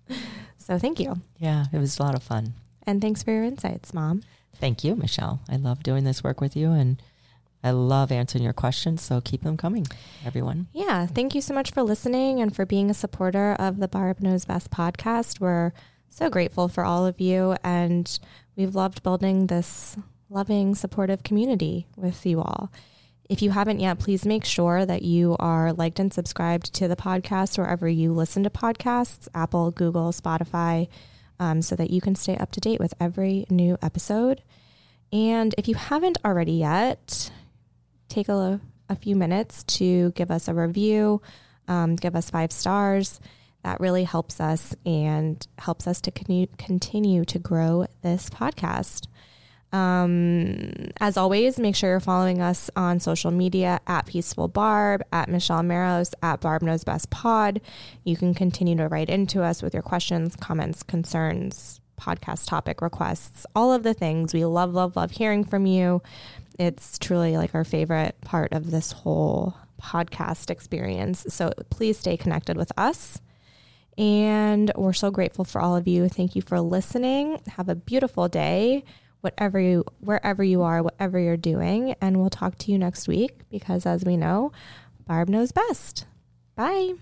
So thank you. Yeah, it was a lot of fun. And thanks for your insights, Mom. Thank you, Michelle. I love doing this work with you, and I love answering your questions, so keep them coming, everyone. Yeah. Thank you so much for listening and for being a supporter of the Barb Knows Best podcast. We're so grateful for all of you, and we've loved building this loving, supportive community with you all. If you haven't yet, please make sure that you are liked and subscribed to the podcast wherever you listen to podcasts Apple, Google, Spotify, um, so that you can stay up to date with every new episode. And if you haven't already yet, take a, a few minutes to give us a review, um, give us five stars. That really helps us and helps us to continue, continue to grow this podcast. Um, as always, make sure you're following us on social media at Peaceful Barb, at Michelle Maros, at Barb Knows Best Pod. You can continue to write into us with your questions, comments, concerns, podcast topic requests, all of the things. We love, love, love hearing from you. It's truly like our favorite part of this whole podcast experience. So please stay connected with us. And we're so grateful for all of you. Thank you for listening. Have a beautiful day, whatever you, wherever you are, whatever you're doing. And we'll talk to you next week because, as we know, Barb knows best. Bye.